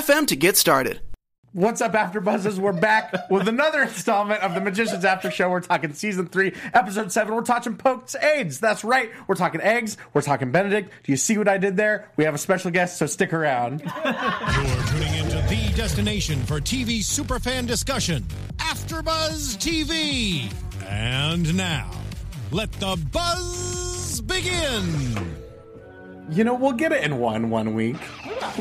to get started. What's up, After Buzzes? We're back with another installment of the Magicians After Show. We're talking season three, episode seven. We're talking poached eggs. That's right. We're talking eggs. We're talking Benedict. Do you see what I did there? We have a special guest, so stick around. You're tuning into the destination for TV superfan discussion, AfterBuzz TV. And now, let the buzz begin. You know, we'll get it in one one week.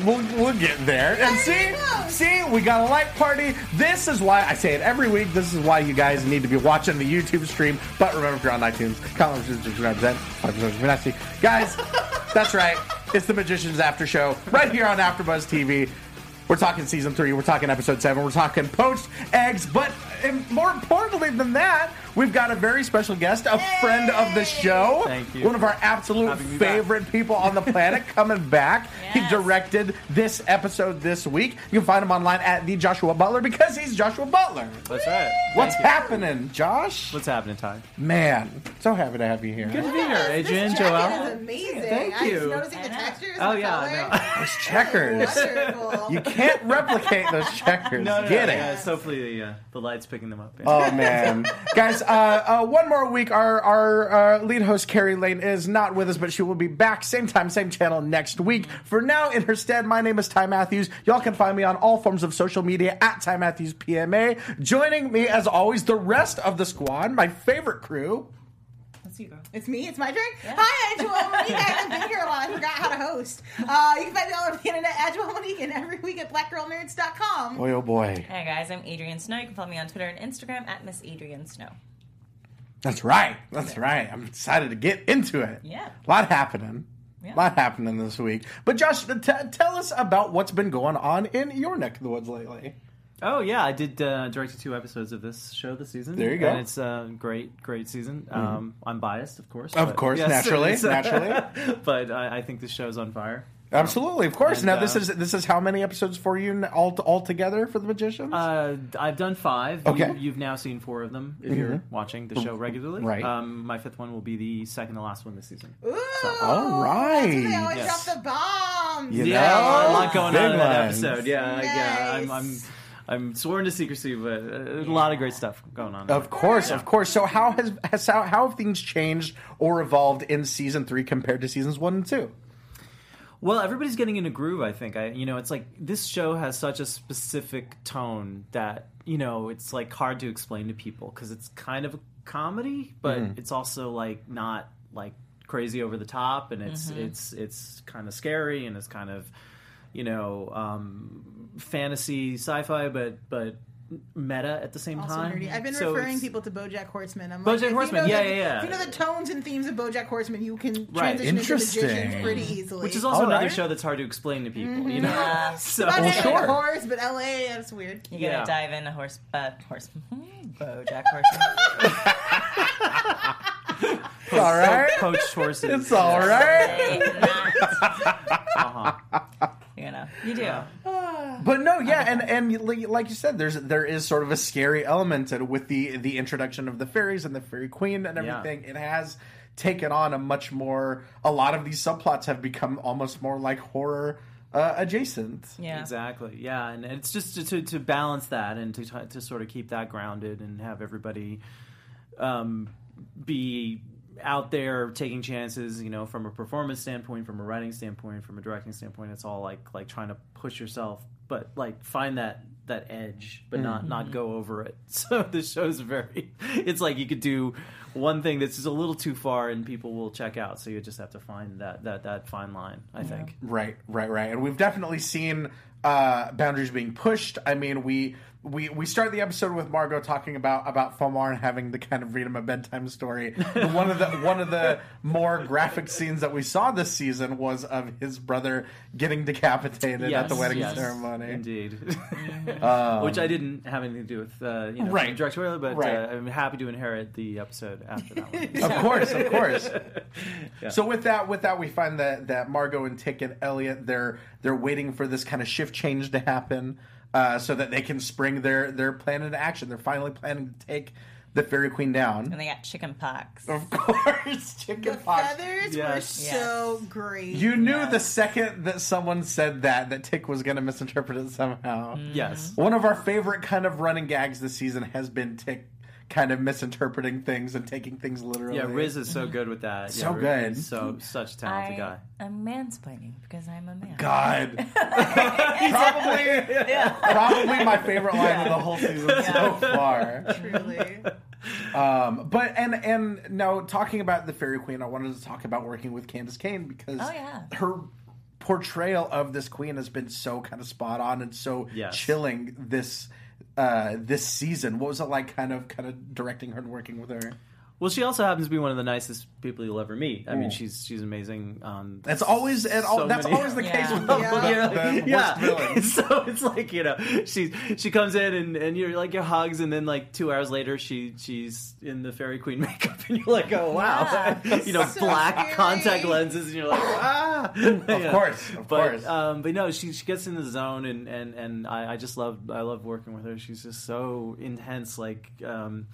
We'll we'll get there. And see, see, we got a light party. This is why I say it every week. This is why you guys need to be watching the YouTube stream. But remember, if you're on iTunes, comment represent. Guys, that's right. It's the Magicians After Show right here on AfterBuzz TV. We're talking season three. We're talking episode seven. We're talking poached eggs. But more importantly than that, we've got a very special guest, a friend of the show. Thank you. One of our absolute Happy to be back. favorite people on the planet coming back. He directed this episode this week. You can find him online at the Joshua Butler because he's Joshua Butler. That's right. What's Thank you. happening, Josh? What's happening, Ty? Man, so happy to have you here. Good to be here, Adrian, this Joelle. is amazing. Thank I you. was noticing the textures. Oh the yeah, color. no. Those checkers. You can't replicate those checkers. no, no, Get no, it. yes, hopefully the, uh, the light's picking them up. yeah. Oh man, guys! Uh, uh, one more week. Our our uh, lead host Carrie Lane is not with us, but she will be back same time, same channel next week. For now, in her stead, my name is Ty Matthews. Y'all can find me on all forms of social media at Ty Matthews PMA. Joining me, as always, the rest of the squad, my favorite crew. Let's see, girl. It's me. It's my turn. Hi, I'm Joelle Monique. I haven't been here a while. I forgot how to host. Uh, you can find me all over the internet at Joelle Monique and every week at blackgirlnerds.com. Boy, oh boy, Hey guys, I'm Adrian Snow. You can follow me on Twitter and Instagram at Miss Adrian Snow. That's right. That's right. I'm excited to get into it. Yeah. a lot happening. Yeah. A lot happening this week. But Josh, t- tell us about what's been going on in your neck of the woods lately. Oh yeah, I did uh, directed two episodes of this show this season. There you go. Mm-hmm. And it's a great, great season. Um, I'm biased, of course. Of course, yes, naturally, naturally. but I, I think this show's on fire. Absolutely, of course. And, now this uh, is this is how many episodes for you all all together for the magicians? Uh, I've done five. Okay. Mm-hmm. You, have now seen four of them if you're watching the show regularly. Right. Um, my fifth one will be the second to last one this season. Ooh, All right. That's they always Yes. drop the bombs. You yeah, know, a lot going big on in that ones. episode. Yeah, yeah. I'm, I'm, I'm sworn to secrecy, but uh, a lot of great stuff going on. Of course, of course. So how has, has how, how have things changed or evolved in season three compared to seasons one and two? Well, everybody's getting in a groove. I think. I, you know, it's like this show has such a specific tone that you know it's like hard to explain to people because it's kind of a comedy, but it's also like not like crazy over the top, and it's it's it's kind of scary and it's kind of you know um, fantasy sci-fi, but but meta at the same Also time. nerdy. I've been So referring people to BoJack Horseman. I'm BoJack like, Horseman, You know yeah, the, yeah, yeah. If you know the tones and themes of BoJack Horseman, you can Right. transition into Interesting. magicians pretty easily. Which is also All another right. show that's hard to explain to people, you know. Yeah. so Not Well, well, sure. horse, but LA, that's weird. You gotta Yeah. dive in a horse, uh, horse, Bojack Horseman. It's all right. poached horses. It's all right. Uh-huh. You know, you do. But no, yeah, and and like you said, there's there is sort of a scary element to, with the the introduction of the fairies and the fairy queen and Yeah. everything. It has taken on a much more. A lot of these subplots have become almost more like horror uh, adjacent. Yeah. Exactly. Yeah, and it's just to, to, to balance that and to try- to sort of keep that grounded and have everybody um, be out there taking chances. You know, from a performance standpoint, from a writing standpoint, from a directing standpoint, it's all like like trying to push yourself, but like find that that edge, but not not go over it. So the show's very. It's like you could do one thing that's just a little too far, and people will check out. So you just have to find that that that fine line. I think. Right, right, right. And we've definitely seen uh, boundaries being pushed. I mean, we we we start the episode with Margo talking about about Fomar and having to kind of read him a bedtime story. one of the one of the more graphic scenes that we saw this season was of his brother getting decapitated at the wedding yes, ceremony. Indeed. Um, Which I didn't have anything to do with, uh, you know, Right. directorially, but Right. uh, I'm happy to inherit the episode after that one. of course, of course. So with that, with that, we find that that Margo and Tick and Eliot they're they're waiting for this kind of shift change to happen, uh, so that they can spring their their plan into action. They're finally planning to take the Fairy Queen down. And they got chicken pox. Of course, The chicken pox. feathers were Yes. so great. You knew Yes. the second that someone said that that Tick was going to misinterpret it somehow. Yes. One of our favorite kind of running gags this season has been Tick kind of misinterpreting things and taking things literally. Yeah, Riz is so good with that. So yeah, good. So such a talented guy. I'm mansplaining because I'm a man. God. probably, probably my favorite line of the whole season so far. Truly. Um, but and and now talking about the Fairy Queen, I wanted to talk about working with Candis Cayne because Oh, yeah. her portrayal of this queen has been so kind of spot on and so Yes. chilling this uh this season. What was it like kind of kind of directing her and working with her? Well, she also happens to be one of the nicest people you'll ever meet. I mean, Mm. she's she's amazing. On That's always and all, so that's many- always the Yeah. case with the, Yeah. the- Yeah, the worst yeah. villains. so it's like you know, she she comes in and, and you're like your hugs, and then like two hours later, she she's in the fairy queen makeup, and you're like, oh wow, you know, So black scary. contact lenses, and you're like, ah, of course, of but, course. Um, but no, she she gets in the zone, and and and I, I just love I love working with her. She's just so intense, like. Um,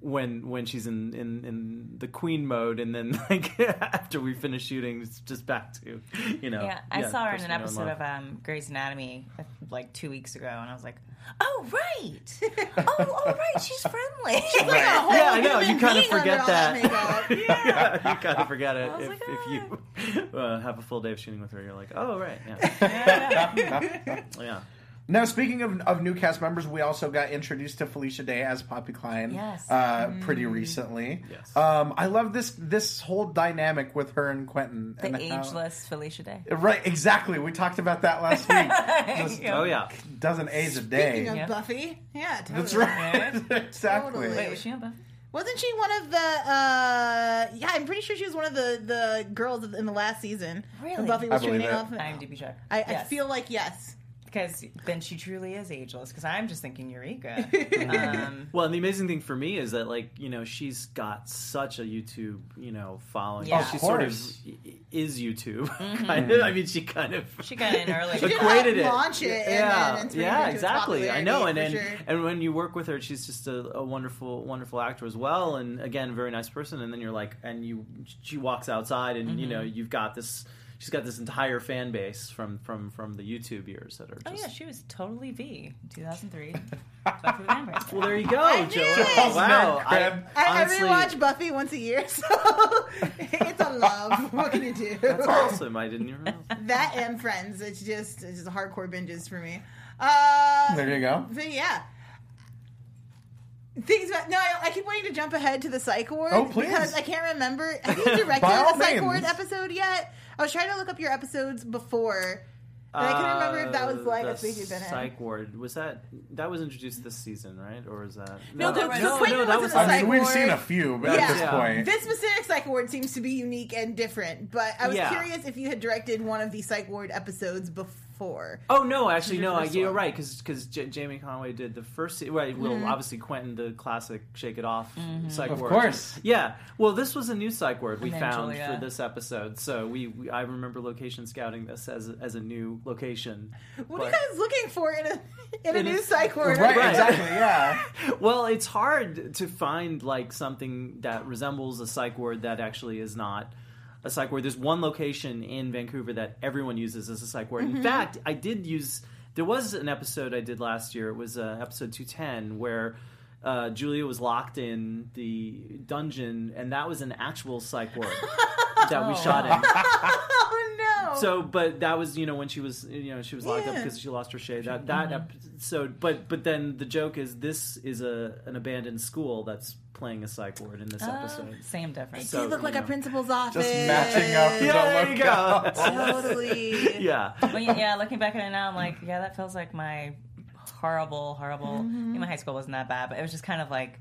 when when she's in, in, in the queen mode and then like after we finish shooting it's just back to you know Yeah, I saw her in an you know and episode of um, Grey's Anatomy like two weeks ago, and I was like, "Oh right, oh all right, she's friendly." Right. yeah, I know. You kind of forget all that. makeup. yeah, you kind of forget it if, like, if you uh, have a full day of shooting with her. You're like, oh right, yeah, yeah. Now, speaking of, of new cast members, we also got introduced to Felicia Day as Poppy Kline. Yes. Uh, pretty recently. Yes. Um, I love this this whole dynamic with her and Quentin. the and how- ageless Felicia Day. Right, exactly. We talked about that last week. Just Yeah. Oh yeah. doesn't age a Speaking day. of Yeah. Buffy, yeah, totally. That's right. exactly. Totally. Wait, was she on Buffy? Wasn't she one of the? uh Yeah, I'm pretty sure she was one of the the girls in the last season. Really? When Buffy was I believe training it. off. IMDb check. I, I feel like yes. Because then she truly is ageless. Because I'm just thinking Eureka. um, Well, and the amazing thing for me is that, like, you know, she's got such a YouTube, you know, following. Yeah. she Of sort of course. i- is YouTube. kind of. I mean, she kind of. she got in early. She equated help it. launch it and yeah, then it's yeah, exactly. I know, and popularity, and, sure. and when you work with her, she's just a, a wonderful, wonderful actor as well, and again, very nice person. And then you're like, and you, she walks outside, and you know, Mm-hmm. you've got this. She's got this entire fan base from from from the YouTube years that are Just... Oh yeah, she was totally Vi. 2003. Buffy the Vampire well, there you go, I Joe. Wow, I, I, honestly, I rewatch Buffy once a year, so it's a love. What can you do? That's awesome. I didn't even realize. that and Friends. It's just it's just hardcore binges for me. Uh, There you go. So yeah. Things about no, I, I keep wanting to jump ahead to the psych ward Oh, please. because I can't remember. Have you directed By a psych means. ward episode yet? I was trying to look up your episodes before, And I couldn't remember if that was like Uh, a space you've been in. Psych ward was that that was introduced this season, right? Or was that No, the- the no, no, that was was in the I mean, we've ward. seen a few, but Yeah. at this Yeah. point, This specific psych ward seems to be unique and different, but I was Yeah. curious if you had directed one of the psych ward episodes before. Oh no, actually no. I, you're right because J- Jamie Conway did the first. Se- right, well, Mm-hmm. obviously Quentin, the classic "Shake It Off" psych Of ward. course. Yeah. Well, this was a new psych ward we And then found Julia. for this episode, so we, we I remember location scouting this as a, as a new location. What But- are you guys looking for in a in a In a- new psych ward? right, Right. exactly, yeah. well, it's hard to find like something that resembles a psych ward that actually is not a psych ward. There's one location in Vancouver that everyone uses as a psych ward. In fact, I did use. There was an episode I did last year. It was uh, episode 210 where. Uh, Julia was locked in the dungeon, and that was an actual psych ward that we shot in. Oh no! So, but that was you know when she was you know she was locked up because she lost her shade. That that episode, but but then the joke is this is a an abandoned school that's playing a psych ward in this Uh, episode. same difference. So- They look like you a principal's office. Just matching up. Yeah, there you go. Totally. Yeah, Well, yeah, yeah, looking back at it now, I'm like, yeah, that feels like my horrible, horrible. I mean, my high school wasn't that bad, but it was just kind of like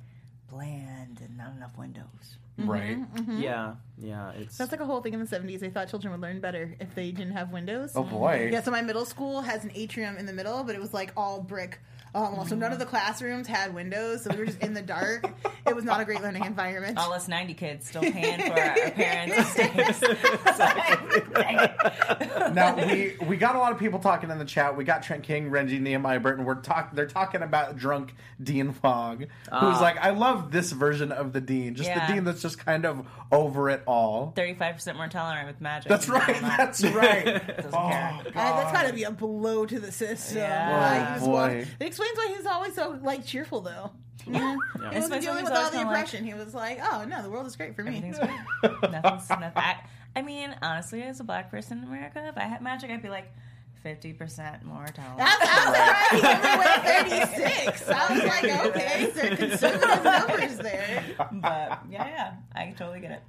bland and not enough windows. Mm-hmm, right. Mm-hmm. Yeah, yeah. It's That's like a whole thing in the 70s. They thought children would learn better if they didn't have windows. Oh boy. Yeah, so my middle school has an atrium in the middle, but it was like all brick. Um, so none of the classrooms had windows, so we were just in the dark. It was not a great learning environment. All us 90 kids still paying for our, our parents' mistakes. now we we got a lot of people talking in the chat. We got Trent King, Renji, Nehemiah Burton. We're talk. They're talking about drunk Dean Fogg, who's Ah. like, I love this version of the Dean, just Yeah. the Dean that's just kind of over it all. 35% more tolerant with magic. That's right. I'm. That's right. Doesn't oh, care. Uh, that's got to be a blow to the system. Yeah. Like, Oh, he was one- boy. it explains why he's always so like cheerful, though. Yeah, he wasn't dealing with all the kinda like- oppression. he was like, "Oh no, the world is great for me." Everything's great. Nothing's, nothing. I, I mean, honestly, as a black person in America, if I had magic, I'd be like 50% more tolerant. That's, I was surprised he only went 36. I was like, okay, so conservative numbers there. but yeah, yeah, I totally get it.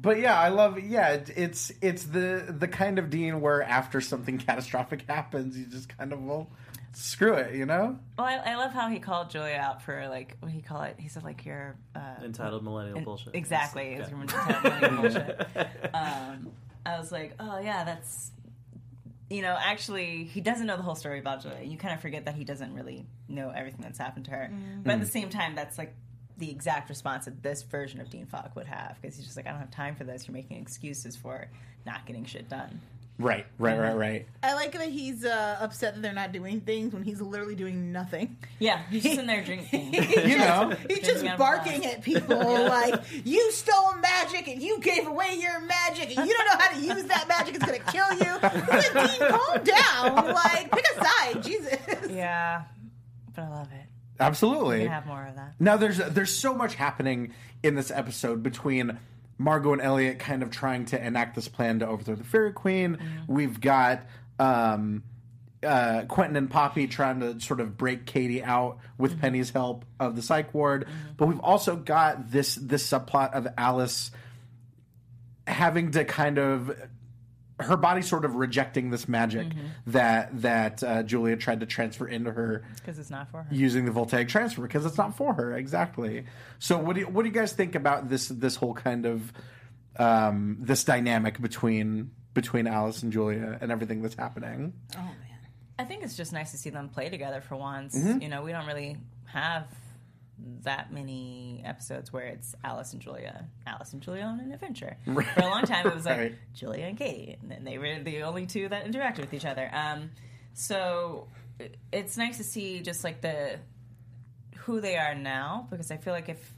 But yeah, I love. Yeah, it's it's the the kind of Dean where after something catastrophic happens, you just kind of well, screw it, you know. Well, I, I love how he called Julia out for like what he call it. He said like you're uh, entitled millennial in- bullshit. Exactly, Yeah. it's from entitled millennial bullshit. Um, I was like, oh yeah, that's you know, actually, he doesn't know the whole story about Julia. You kind of forget that he doesn't really know everything that's happened to her. But at the same time, that's like the exact response that this version of Dean Fogg would have because he's just like, I don't have time for this. You're making excuses for not getting shit done. Right, right, right, right. I like that he's uh, upset that they're not doing things when he's literally doing nothing. Yeah, he's just in there drinking. You know, He's just Drinking out of a barking at people like, you stole magic and you gave away your magic and you don't know how to use that magic. It's going to kill you. Like, Dean, calm down. Like, pick a side. Jesus. yeah, but I love it. absolutely. We have more of that. Now there's there's so much happening in this episode between Margo and Eliot kind of trying to enact this plan to overthrow the Fairy Queen. We've got um, uh, Quentin and Poppy trying to sort of break Kady out with Penny's help of the psych ward, but we've also got this this subplot of Alice having to kind of her body sort of rejecting this magic that that uh, Julia tried to transfer into her Because it's not for her. using the voltaic transfer because it's not for her exactly. So what do you, what do you guys think about this this whole kind of um, this dynamic between between Alice and Julia and everything that's happening? Oh, man. I think it's just nice to see them play together for once. Mm-hmm. You know, we don't really have that many episodes where it's Alice and Julia, Alice and Julia on an adventure. For a long time, it was like Right. Julia and Kady, and then they were the only two that interacted with each other. Um, so it's nice to see just like the who they are now because I feel like if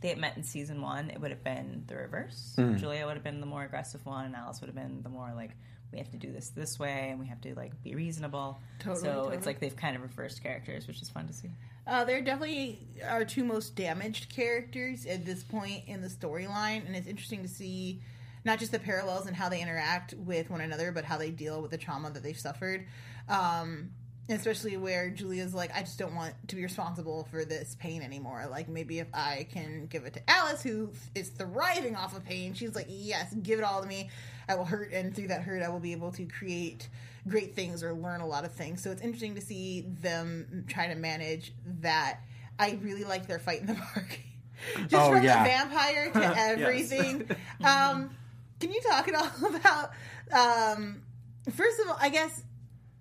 they had met in season one, it would have been the reverse. Mm. Julia would have been the more aggressive one, and Alice would have been the more like we have to do this this way, and we have to like be reasonable. Totally, so totally. it's like they've kind of reversed characters, which is fun to see. Uh, they're definitely our two most damaged characters at this point in the storyline, and it's interesting to see not just the parallels and how they interact with one another, but how they deal with the trauma that they've suffered. Um, especially where Julia's like, I just don't want to be responsible for this pain anymore. Like, maybe if I can give it to Alice, who is thriving off of pain, she's like, Yes, give it all to me. I will hurt, and through that hurt, I will be able to create great things or learn a lot of things. So it's interesting to see them try to manage that. I really like their fight in the park. Just Oh, from yeah. the vampire to everything. um, can you talk at all about, um, first of all, I guess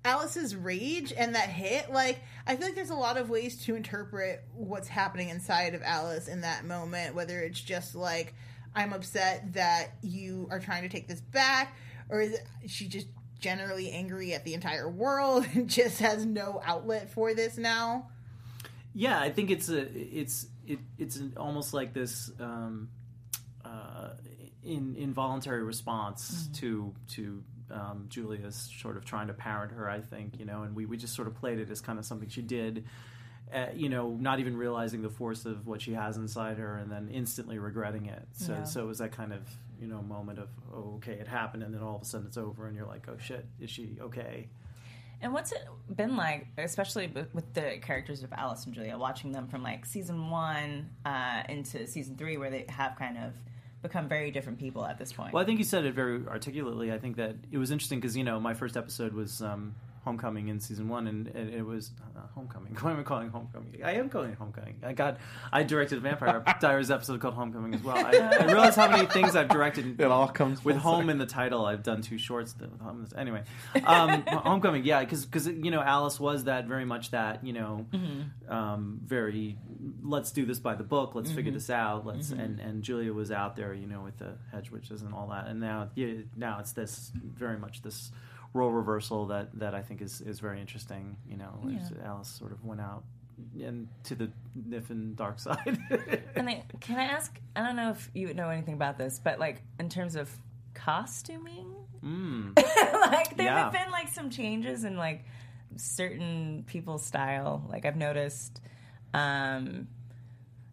Alice's rage and that hit? Like, I feel like there's a lot of ways to interpret what's happening inside of Alice in that moment, whether it's just like, I'm upset that you are trying to take this back, or is it she just generally angry at the entire world and just has no outlet for this now? Yeah, I think it's a it's it, it's almost like this um, uh, in, involuntary response to to um, Julia's sort of trying to parent her. I think you know, and we we just sort of played it as kind of something she did. Uh, you know, not even realizing the force of what she has inside her, and then instantly regretting it. So, Yeah. so it was that kind of you know moment of oh, okay, it happened, and then all of a sudden it's over, and you're like, oh shit, is she okay? And what's it been like, especially with, with the characters of Alice and Julia, watching them from like season one uh, into season three, where they have kind of become very different people at this point. Well, I think you said it very articulately. I think that it was interesting because you know my first episode was um, Homecoming in season one, and, and it was uh, Homecoming. Why am I calling Homecoming? I am calling it Homecoming. I got I directed a Vampire Diaries episode called Homecoming as well. I, I realize how many things I've directed. It all comes with home in the title. I've done two shorts. Anyway, um, Homecoming, yeah, because because you know Alice was that very much that you know um, very let's do this by the book. Let's figure this out. Let's and and Julia was out there, you know, with the hedge witches and all that. And now yeah, now it's this very much this role reversal that that I think is is very interesting. You know, as Alice sort of went out and to the Niffin dark side. And I, can I ask? I don't know if you know anything about this, but like in terms of costuming, like there Yeah. have been like some changes in like certain people's style. Like I've noticed. um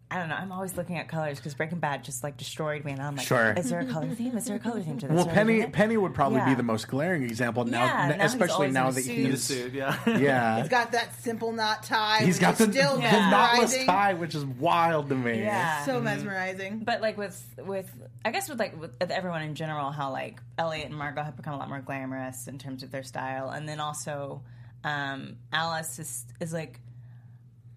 I don't know. I'm always looking at colors because Breaking Bad just like destroyed me, and I'm like, Sure. is there a color theme? Is there a color theme to this? Well, Penny there- Penny would probably be the most glaring example now, Yeah, n- now especially now that suit. the he's suit, yeah. yeah. He's got that simple knot tie. He's got the, still the Yeah. knotless tie, which is wild to me. Yeah. So mesmerizing. But like with with I guess with like with everyone in general, how like Eliot and Margo have become a lot more glamorous in terms of their style, and then also um, Alice is is like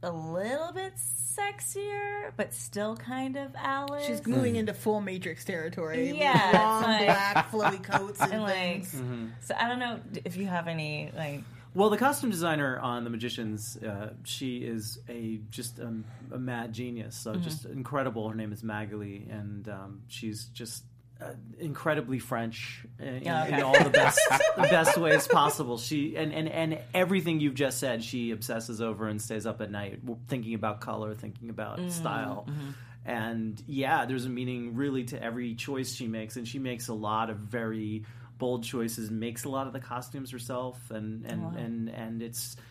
a little bit sexier, but still kind of Alice. She's moving into full Matrix territory. Yeah, long like- black flowy coats and, and like things. so I don't know if you have any like Well, the costume designer on The Magicians, uh, she is a just um, a mad genius. So just incredible. Her name is Magali, and um, she's just uh, incredibly French in, in- Yeah, okay. in all the best the best ways possible. She and, and and everything you've just said, she obsesses over and stays up at night thinking about color, thinking about mm, style. Mm-hmm. And yeah, there's a meaning really to every choice she makes, and she makes a lot of very bold choices. Makes a lot of the costumes herself, and and oh, and and it's it's-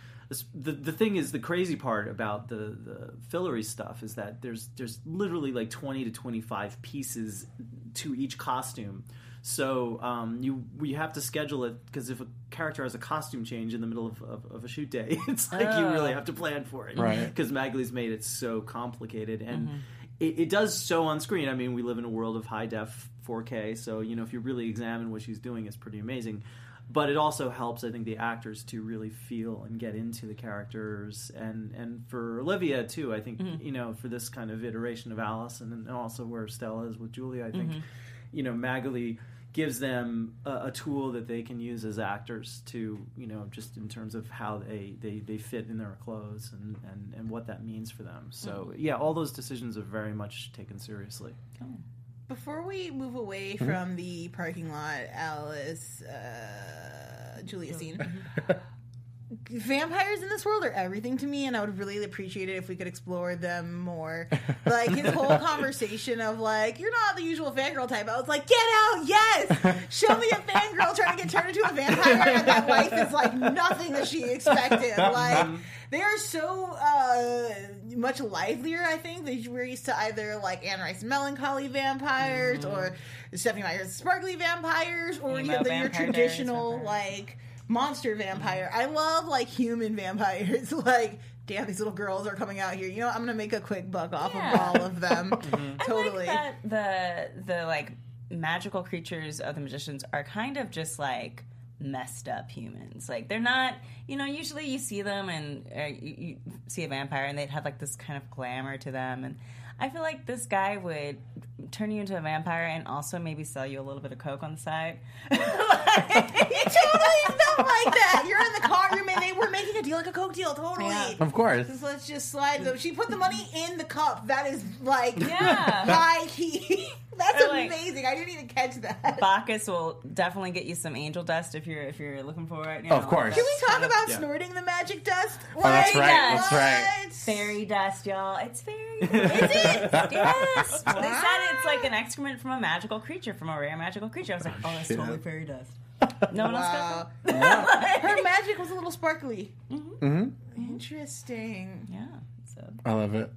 the the thing is the crazy part about the the Fillory stuff is that there's there's literally like 20 to 25 pieces to each costume. So um, you we have to schedule it because if a character has a costume change in the middle of, of, of a shoot day, it's like you really have to plan for it, Right. Because Magali's made it so complicated, and it, it does show on screen. I mean, we live in a world of high def 4K, so you know if you really examine what she's doing, it's pretty amazing. But it also helps, I think, the actors to really feel and get into the characters, and and for Olivia too. I think mm-hmm. you know for this kind of iteration of Alice, and, and also where Stella is with Julia, I think mm-hmm. you know Magali gives them a, a tool that they can use as actors to you know just in terms of how they they, they fit in their clothes and, and and what that means for them. So mm-hmm. yeah all those decisions are very much taken seriously. Before we move away from the parking lot, Alice, uh, Julia scene, vampires in this world are everything to me, and I would really appreciate it if we could explore them more. Like his whole conversation of like, "You're not the usual fangirl type." I was like, "Get out! Yes, show me a fangirl trying to get turned into a vampire, and that life is like nothing that she expected." Like they are so uh, much livelier. I think they we're used to either like Anne Rice melancholy vampires or mm-hmm. Stephenie Meyer's sparkly vampires, or Emo you the, your traditional like monster mm-hmm. vampire. I love like human vampires. like, damn, these little girls are coming out here. You know, I'm gonna make a quick buck off Yeah. of all of them. Mm-hmm. I totally. like that the the like magical creatures of the magicians are kind of just like messed up humans. Like they're not, you know. Usually you see them and uh, you, you see a vampire and they'd have like this kind of glamour to them. And I feel like this guy would turn you into a vampire and also maybe sell you a little bit of coke on the side. It totally felt like that. You're in the car. You're ma- they were making a deal like a coke deal. Totally. Yeah. Of course. Just let's just slide. So she put the money in the cup. That is like Yeah. high key. That's like- amazing. I didn't even catch that. Bacchus will definitely get you some angel dust if you're if you're looking for it. you Of course. Can we talk about yeah. snorting the magic dust? Oh, that's Like, right, that's right. what? fairy dust, y'all. It's fairy. Is it? yes. They said it's like an excrement from a magical creature, from a rare magical creature. I was like, oh, that's shit. totally fairy dust. No one else got that. Her magic was a little sparkly. hmm Interesting. Yeah. So I love it.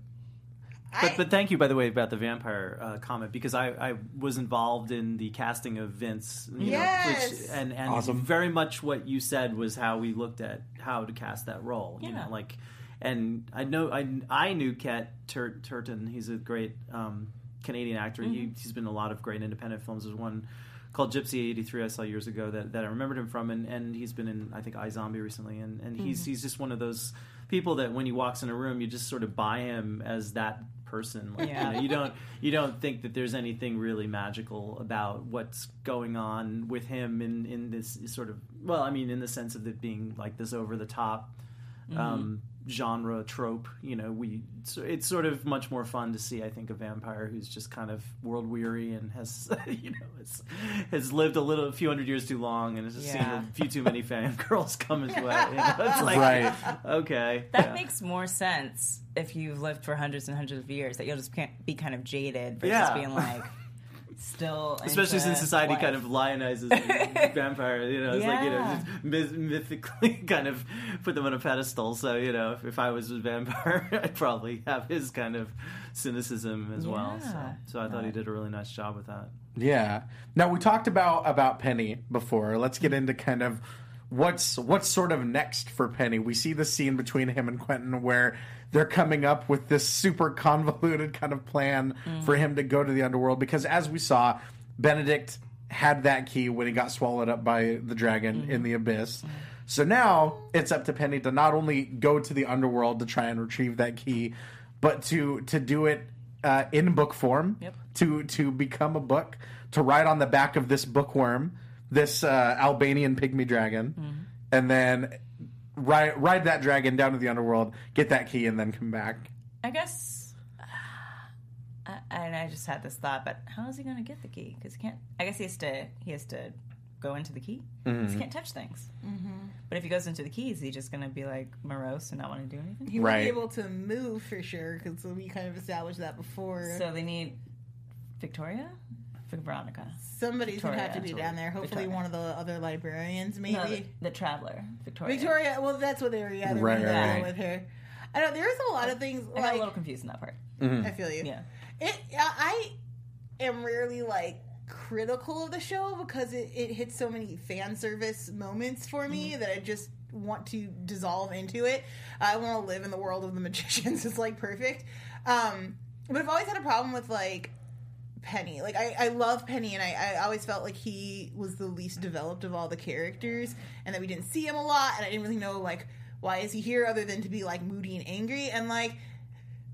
But, but thank you, by the way, about the vampire uh, comment because I, I was involved in the casting of Vince. You Yes. Know, which, and and Awesome. very much what you said was how we looked at how to cast that role. You Yeah. know, like, and I know I, I knew Kett Tur- Turton. He's a great um, Canadian actor. He, he's been in a lot of great independent films. There's one called Gypsy eighty three I saw years ago that, that I remembered him from, and, and he's been in I think I Zombie recently, and, and he's he's just one of those people that when he walks in a room, you just sort of buy him as that person. Like, Yeah. you, know, you don't you don't think that there's anything really magical about what's going on with him in in this sort of well, I mean, in the sense of it being like this over the top um, genre trope. You know, we so it's sort of much more fun to see. I think a vampire who's just kind of world weary and has you know has, has lived a little, a few hundred years too long, and has just Yeah. seen a few too many fangirls come his way. You know, it's like Right. okay, That yeah. makes more sense if you've lived for hundreds and hundreds of years. That you'll just can't be kind of jaded versus Yeah. being like still. Especially into since society life. kind of lionizes vampire, you know, it's like you know, just myth- mythically kind of put them on a pedestal. So you know, if, if I was a vampire, I'd probably have his kind of cynicism as well. So, so I thought he did a really nice job with that. Yeah. Now we talked about about Penny before. Let's get into kind of what's what's sort of next for Penny. We see the scene between him and Quentin where they're coming up with this super convoluted kind of plan for him to go to the underworld because as we saw, Benedict had that key when he got swallowed up by the dragon in the abyss. So now it's up to Penny to not only go to the underworld to try and retrieve that key, but to to do it uh, in book form Yep. to to become a book to ride on the back of this bookworm, this uh, albino pygmy dragon, Mm-hmm. and then ride ride that dragon down to the underworld, get that key, and then come back. I guess. I, and I just had this thought, but how is he going to get the key? Because he can't. I guess he has to. He has to go into the key. 'Cause He can't touch things. Mm-hmm. But if he goes into the key, is he just going to be like morose and not want to do anything? He won't be able to move for sure because we kind of established that before. So they need Victoria, Veronica. Somebody's gonna have to be down there. Hopefully, Victoria. one of the other librarians, maybe. No, the, the traveler, Victoria. Victoria. Well, that's what they were. Yeah, they were Right, right, right. with her. I know there's a lot of things I got a little confused in that part. Mm-hmm. I feel you. Yeah. It. I am rarely like critical of the show because it, it hits so many fan service moments for me that I just want to dissolve into it. I want to live in the world of the magicians. It's like perfect. Um, but I've always had a problem with like Penny. Like I, I love Penny, and I, I always felt like he was the least developed of all the characters, and that we didn't see him a lot, and I didn't really know like why is he here other than to be like moody and angry, and like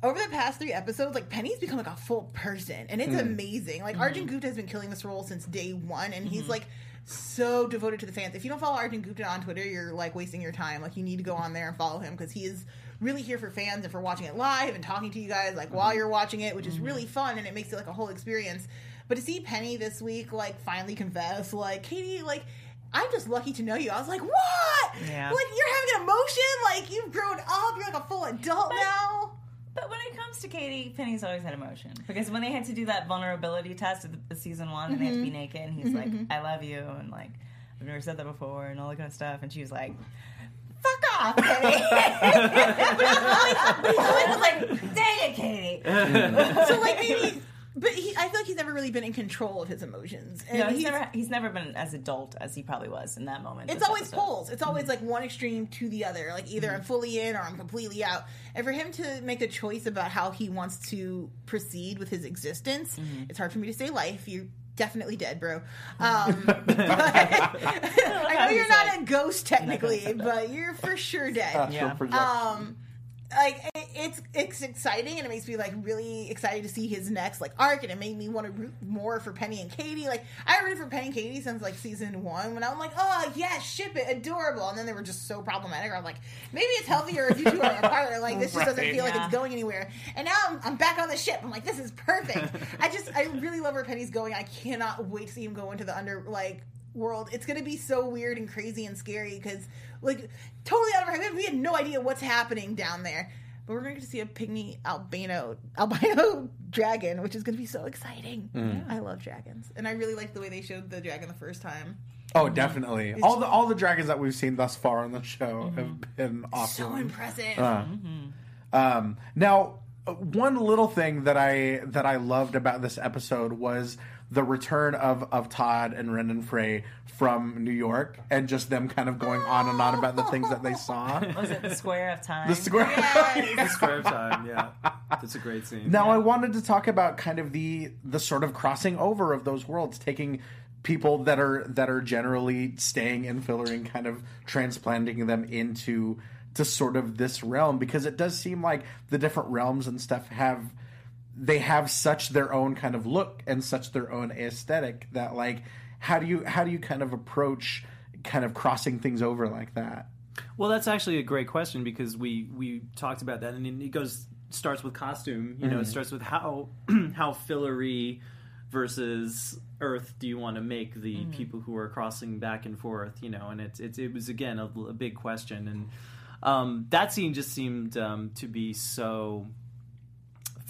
over the past three episodes, like Penny's become like a full person, and it's hmm. amazing. Like Arjun hmm. Gupta has been killing this role since day one, and he's hmm. like so devoted to the fans. If you don't follow Arjun Gupta on Twitter, you're like wasting your time. Like you need to go on there and follow him because he is really here for fans and for watching it live and talking to you guys like while you're watching it, which is really mm-hmm. fun and it makes it like a whole experience. But to see Penny this week like finally confess, like Kady, like. I'm just lucky to know you. I was like, what? Yeah. Like you're having an emotion. Like you've grown up. You're like a full adult now. But when it comes to Kady, Penny's always had emotion because when they had to do that vulnerability test at the, the season one, and they had to be mm-hmm. naked, and he's mm-hmm. like, "I love you," and like, "I've never said that before," and all that kind of stuff, and she was like, Fuck off, Penny. "But he's always like, dang it, Kady." so like maybe, but he, I feel like he's never really been in control of his emotions. And No, he's, he's- never he's never been as adult as he probably was in that moment. It's always episode. poles. It's always like one extreme to the other. Like either I'm fully in or I'm completely out. And for him to make a choice about how he wants to proceed with his existence, mm-hmm. it's hard for me to say life. You're definitely dead, bro. Um, I know you're not a ghost technically, but you're for sure dead. Yeah. projection. um like it, it's it's exciting and it makes me like really excited to see his next like arc and it made me want to root more for Penny and Kady. Like I rooted for Penny and Kady since like season one when I'm like, oh yeah, ship it, adorable, and then they were just so problematic. I'm like, maybe it's healthier if you two are apart. Like this just doesn't feel like it's going anywhere. And now I'm, I'm back on the ship. I'm like, this is perfect. I just I really love where Penny's going. I cannot wait to see him go into the under like world. It's gonna be so weird and crazy and scary because like totally out of our head. We had no idea what's happening down there. But we're going to see a pygmy albino albino dragon, which is going to be so exciting. I love dragons, and I really like the way they showed the dragon the first time. oh, definitely. All the all the dragons that we've seen thus far on the show Mm-hmm. have been awesome. So impressive. Uh, Um, now, uh, one little thing that I that I loved about this episode was the return of of Todd and Brendan Frey from New York, and just them kind of going on and on about the things that they saw. Was it the square of time? The square. Yes. Square time, yeah, that's a great scene. Now I wanted to talk about kind of the the sort of crossing over of those worlds, taking people that are that are generally staying in filler and kind of transplanting them into to sort of this realm because it does seem like the different realms and stuff have they have such their own kind of look and such their own aesthetic that like how do you how do you kind of approach kind of crossing things over like that Well, that's actually a great question because we we talked about that, and it goes starts with costume. You know, it starts with how how Fillory versus Earth do you want to make the people who are crossing back and forth? You know, and it's it's it was again a, a big question, and um, that scene just seemed um, to be so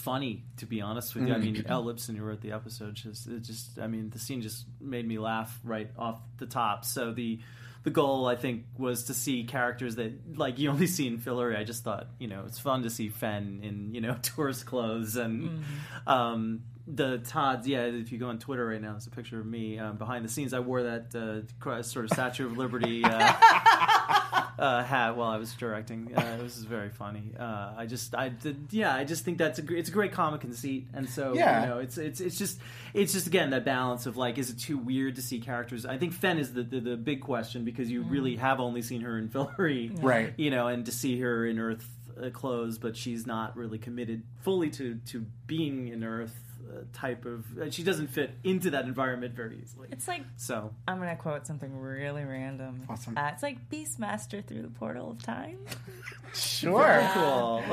funny to be honest with you. I mean, Elle Lipson who wrote the episode just it just I mean the scene just made me laugh right off the top. So the the goal I think was to see characters that like you only see in Fillory. I just thought you know it's fun to see Fen in you know tourist clothes and um, the Todd's. Yeah, if you go on Twitter right now, it's a picture of me um, behind the scenes. I wore that uh, cr- sort of Statue of Liberty. Uh, uh, hat while I was directing. Uh, it was very funny. Uh, I just, I did, yeah, I just think that's a, gr- it's a great comic conceit, and so Yeah. you know, it's it's it's just it's just again that balance of like, is it too weird to see characters? I think Fen is the the, the big question because you really have only seen her in Fillory, Right. You know, and to see her in Earth uh, clothes, but she's not really committed fully to to being in Earth. Uh, type of uh, she doesn't fit into that environment very easily. It's like So I'm gonna quote something really random. Awesome. Uh, it's like Beastmaster through the portal of time. sure cool.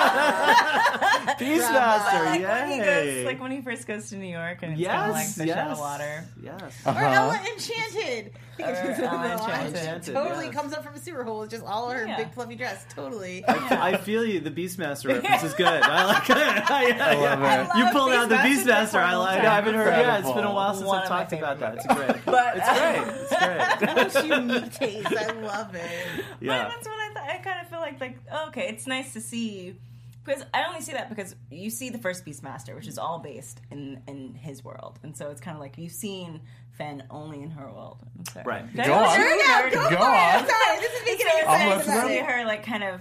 Like, Beastmaster, when he goes, like when he first goes to New York and it's kind of like yes, fish yes, out of water. Yes. Or Uh-huh. Ella Enchanted. Or Ella Enchanted. Enchanted, totally yes. comes up from a sewer hole. It's just all her Yeah. big fluffy dress. Totally. I feel you. The Beastmaster reference is good. I like it. I, love it. You love pulled out the Beastmaster Beastmaster. I portal like. time. I haven't heard. Yeah, it's been a while since I've talked about that. It's great. But It's great. It's great. Most unique taste. I love it. But Yeah. that's what I thought. I kind of feel like like okay, it's nice to see because I only see that because you see the first Beastmaster, which is all based in in his world, and so it's kind of like you've seen Fen only in her world. I'm sorry. Right. Did I Go go on. too Sure, yeah, nerd? go Go for it. on. I'm sorry. This is me So getting it's I'm excited nice to about see it. her like kind of.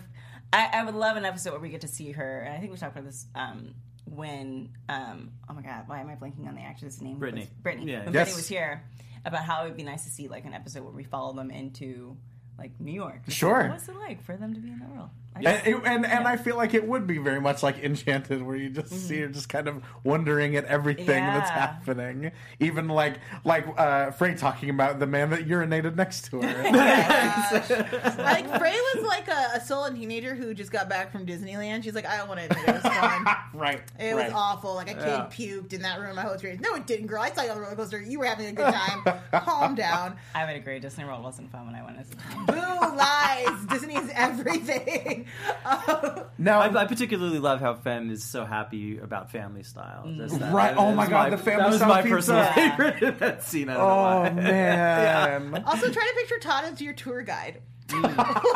I, I would love an episode where we get to see her, and I think we talked about this um, when. Um, oh my god, why am I blanking on the actress' name? Brittany. Was Brittany. Yeah. When Yes. Brittany was here, about how it would be nice to see like an episode where we follow them into like New York. Sure. like, what's it like for them to be in that world? I And, it- and and I feel like it would be very much like Enchanted, where you just see her just kind of wondering at everything that's Mm-hmm. Happening. Even like like uh, Frank talking about the man that urinated next to her. Like Fray was like a, a sullen teenager who just got back from Disneyland. She's like, I don't want to admit it was fun. right. It right. was awful. Like a kid Yeah. puked in that room. My host raised. No, it didn't, girl. I saw you on the roller coaster. You were having a good time. Calm down. I would agree. Disney World wasn't fun when I went as a teen. Boo lies. Disney is everything. Um, Now, I, I particularly love how Fen is so happy about family style. That- Right. that Oh my is God, the family That was style my pizza. personal Yeah. favorite in that scene. I don't know oh why. man. also, try to picture Todd as your tour guide. Mm.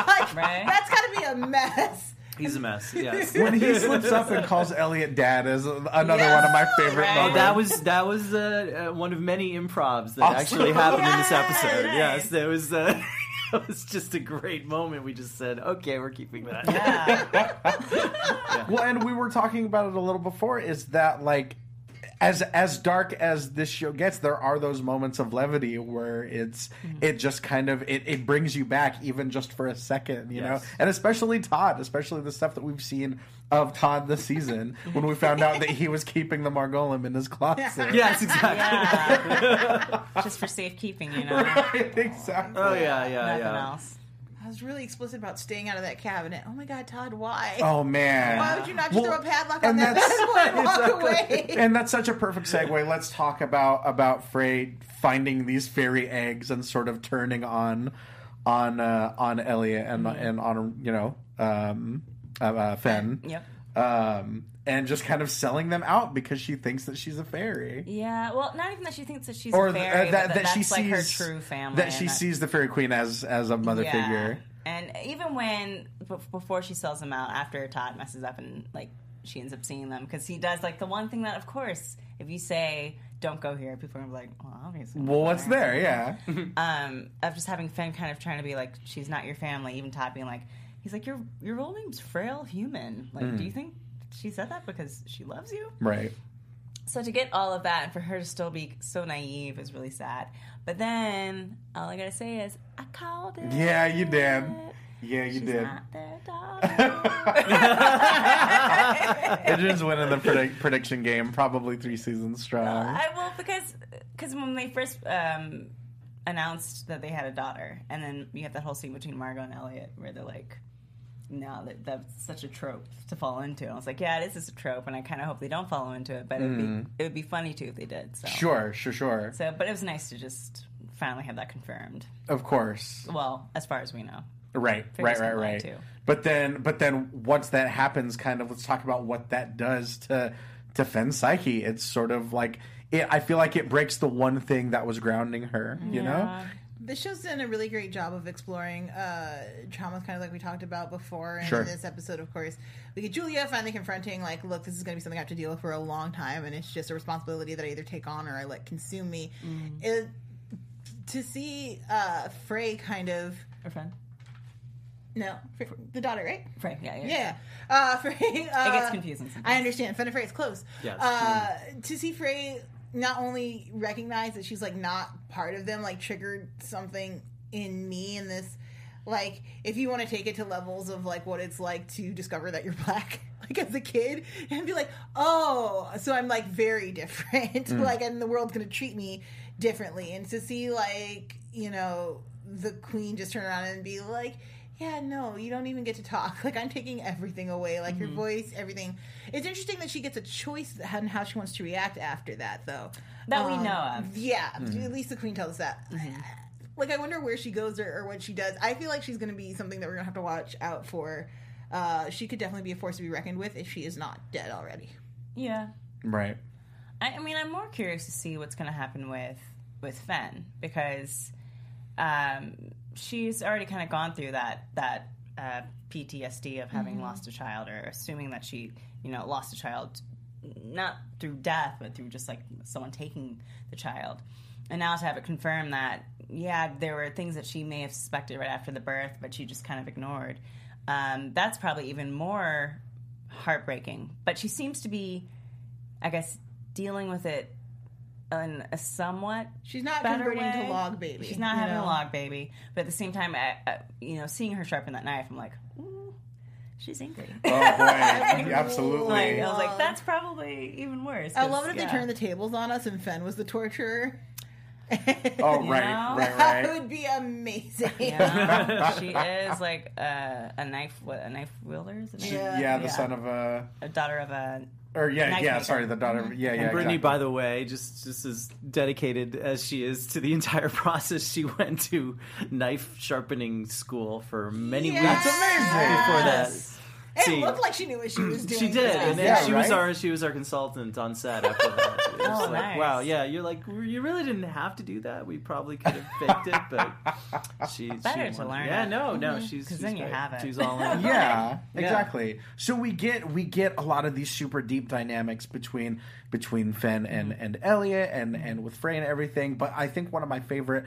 like, Right? That's got to be a mess. He's a mess. Yes. when he slips up and calls Eliot dad is another Yes. one of my favorite Right. Oh, moments. that was that was uh, uh, one of many improvs that Awesome. actually happened in this episode. Yes, there was. Uh, it was just a great moment. We just said, "Okay, we're keeping that." Yeah. well, and we were talking about it a little before. Is that like as as dark as this show gets, there are those moments of levity where it's mm-hmm. it just kind of it, it brings you back even just for a second, you know. And especially Todd, especially the stuff that we've seen of Todd this season when we found out that he was keeping the Margolem in his closet. Yes, exactly. yeah. Just for safekeeping, you know. Right, exactly. Oh yeah, yeah, Nothing yeah. else. I was really explicit about staying out of that cabinet. Oh my god, Todd, why? Oh man. Why would you not just Well, throw a padlock on that that's- bad and walk away? and that's such a perfect segue. Let's talk about about Fray finding these fairy eggs and sort of turning on on uh, on Eliot and and on you know um, uh, uh, Fen. Yep. Um, and just kind of selling them out because she thinks that she's a fairy. Yeah, well, not even that she thinks that she's Or a th- fairy, but that, that, that she like sees her true family. that she sees the fairy queen as as a mother Yeah. figure. And even when b- before she sells them out, after Todd messes up and like she ends up seeing them because he does like the one thing that, of course, if you say don't go here, people are like, well, obviously. Well, what's going there? Yeah. um, of just having Fen kind of trying to be like, she's not your family. Even Todd being like, he's like, your your real name's frail human. Like, Mm. do you think she said that because she loves you? right. so to get all of that and for her to still be so naive is really sad. But then all I gotta say is I called it. Yeah, you did. Yeah, you She's did. not their daughter. Adrian's winning the predict- prediction game, probably three seasons strong. I will because because when they first um, announced that they had a daughter, and then you have that whole scene between Margo and Eliot where they're like, "No, that, that's such a trope to fall into." I was like, "Yeah, this is a trope," and I kind of hope they don't follow into it, but it would be mm-hmm. it would be funny too if they did. So Sure, sure, sure. So, but it was nice to just finally have that confirmed. Of course. Well, as far as we know. Right, Figures right, right, right. too. But then, but then, once that happens, kind of, let's talk about what that does to to Fen's psyche. It's sort of like it. I feel like it breaks the one thing that was grounding her. You know, Yeah. The show's done a really great job of exploring uh, traumas, kind of like we talked about before. And Sure. in this episode, of course, we get Julia finally confronting, like, look, this is going to be something I have to deal with for a long time, and it's just a responsibility that I either take on or I let consume me. It, to see uh, Fray kind of. Her friend. No, Fray, the daughter, right? Frank, yeah, yeah. Yeah. Uh, Fray. Uh, It gets confusing sometimes. I understand. Fen and Fray is close. Yes. Uh, to see Fray not only recognize that she's like not part of them, like triggered something in me in this. Like, if you want to take it to levels of like what it's like to discover that you're black, like as a kid, and be like, oh, so I'm like very different. Mm. like, and the world's gonna treat me differently. And to see like you know the queen just turn around and be like, yeah, no, you don't even get to talk. Like I'm taking everything away, like your voice, everything. It's interesting that she gets a choice on how she wants to react after that, though. That we Um, know of. Yeah, at least the queen tells us that. Like I wonder where she goes or, or what she does. I feel like she's going to be something that we're going to have to watch out for. Uh, she could definitely be a force to be reckoned with if she is not dead already. Yeah. right? I, I mean, I'm more curious to see what's going to happen with with Fen because um, she's already kind of gone through that that uh, PTSD of having lost a child, or assuming that she, you know, lost a child not through death, but through just like someone taking the child. And now to have it confirmed that, yeah, there were things that she may have suspected right after the birth, but she just kind of ignored. Um, that's probably even more heartbreaking. But she seems to be, I guess, dealing with it in a somewhat She's not better converting way. to log baby. She's not having know? a log baby, but at the same time, I, I, you know, seeing her sharpen that knife, I'm like, Ooh, she's angry. Oh boy, absolutely. Like, I was like, that's probably even worse. I love it if yeah. they turned the tables on us and Fen was the torturer. oh right, know? right, That would be amazing. Yeah, she is like a, a knife, what, a knife wielder, is it? Yeah. Yeah, the Yeah. son of a, a daughter of a. or yeah, Knife yeah. maker. Sorry, the daughter. of- Yeah, yeah. And Brittany, exactly. by the way, just just as dedicated as she is to the entire process, she went to knife sharpening school for many Yes. weeks That's amazing. before that. It See, looked like she knew what she was doing. She did, and then Yeah, she was our she was our consultant on set after that. It was Oh, like, nice. wow, yeah, you're like you really didn't have to do that. We probably could have faked it, but she Better she to learn Yeah, it. no, no, mm-hmm. she's 'Cause she's then you great. have it. She's all in. yeah, exactly. So we get we get a lot of these super deep dynamics between between Fen and mm-hmm. and Eliot and mm-hmm. and with Fray and everything. But I think one of my favorite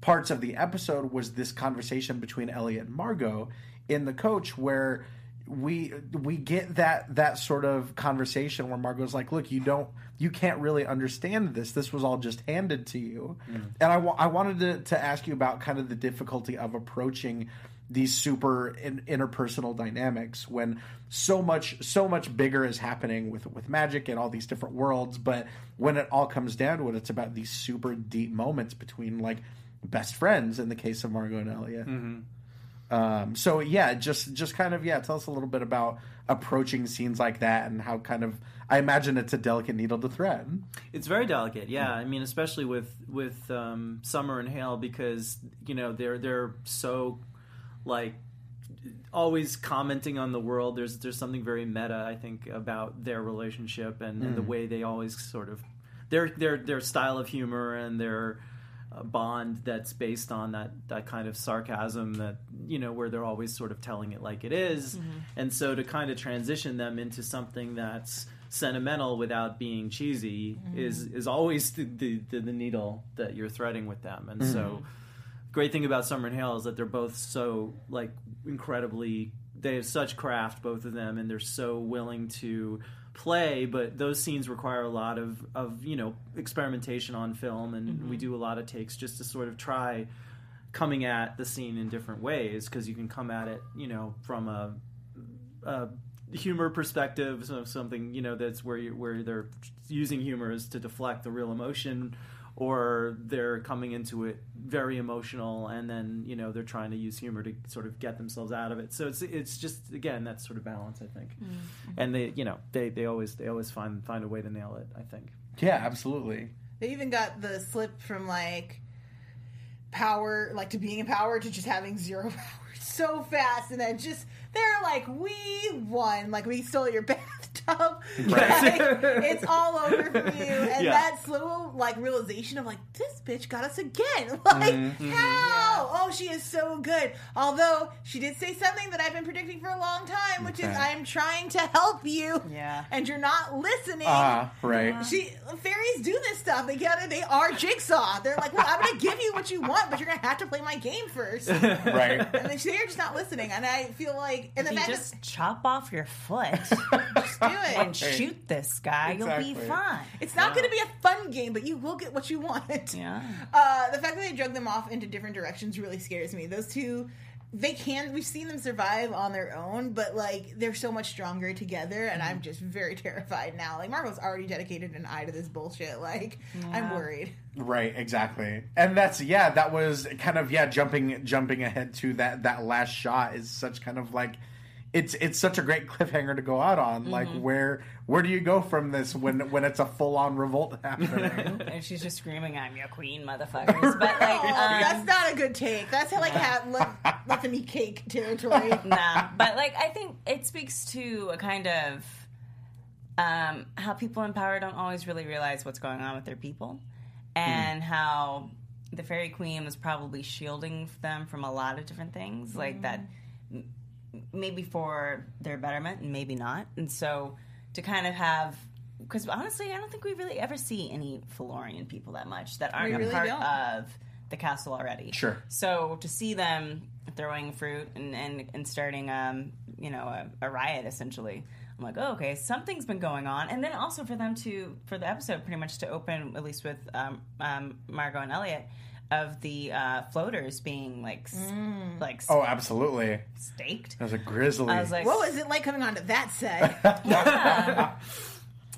parts of the episode was this conversation between Eliot and Margo in the coach where we we get that that sort of conversation where Margo's like, "Look, you don't you can't really understand this. This was all just handed to you." Mm. And I wa- I wanted to to ask you about kind of the difficulty of approaching these super in, interpersonal dynamics when so much so much bigger is happening with with magic and all these different worlds but when it all comes down to it it's about these super deep moments between like best friends in the case of Margo and Eliot mm-hmm. Um, so yeah, just just kind of yeah, tell us a little bit about approaching scenes like that and how kind of I imagine it's a delicate needle to thread. It's very delicate, yeah. I mean, especially with with um, Summer and Hale because you know they're they're so like always commenting on the world. There's there's something very meta, I think, about their relationship and, and the way they always sort of their their their style of humor and their bond that's based on that that kind of sarcasm that you know where they're always sort of telling it like it is. Mm-hmm. and so to kind of transition them into something that's sentimental without being cheesy mm-hmm. is is always the, the the the needle that you're threading with them. And so mm-hmm. great thing about Summer and Hale is that they're both so like incredibly they have such craft both of them and they're so willing to play, but those scenes require a lot of, of you know experimentation on film, and mm-hmm. we do a lot of takes just to sort of try coming at the scene in different ways because you can come at it you know from a, a humor perspective, so something you know that's where you, where they're using humor is to deflect the real emotion. Or they're coming into it very emotional, and then you know they're trying to use humor to sort of get themselves out of it. So it's it's just again that sort of balance, I think. Mm-hmm. And they you know they, they always they always find find a way to nail it. I think. Yeah, absolutely. They even got the slip from like power, like to being in power to just having zero power so fast, and then just they're like, "We won! Like we stole your bathtub. Like, it's all over for you." And Yeah. that slow like realization of like, "This bitch got us again! Like how? Oh, she is so good." Although she did say something that I've been predicting for a long time, which is, "I'm trying to help you, Yeah. and you're not listening." Ah, right. She fairies do this stuff. They got They are jigsaw. They're like, well, I'm going to give you what you want, but you're going to have to play my game first. And right. then they're just not listening. And I feel like, and the If you fact just chop off your foot just do it. and shoot this guy, you'll be fine. It's not going to be a fun game, but you will get what you want. Yeah. Uh, the fact that they drug them off into different directions really scares me. Those two, they can. We've seen them survive on their own, but like they're so much stronger together, and I'm just very terrified now. Like Margo's already dedicated an eye to this bullshit. Like I'm worried. Right, exactly. And that's yeah, that was kind of yeah, jumping jumping ahead to that that last shot is such kind of like it's it's such a great cliffhanger to go out on. Like where where do you go from this when when it's a full on revolt happening? And she's just screaming, "I'm your queen, motherfuckers!" But like, Oh, um, that's not a good take. That's how like have let, let them eat cake territory. nah. But like, I think it speaks to a kind of um, how people in power don't always really realize what's going on with their people, and how the fairy queen was probably shielding them from a lot of different things, like that. M- Maybe for their betterment, and maybe not. And so, to kind of have, because honestly, I don't think we really ever see any Fillorian people that much that aren't really a part don't. of the castle already. Sure. So to see them throwing fruit and and, and starting um you know a, a riot essentially, I'm like, oh, okay, something's been going on. And then also for them to for the episode pretty much to open at least with um, um Margo and Eliot of the uh, floaters being like s- like oh, absolutely. staked. That was a grizzly. I was like, What was it like coming onto that set?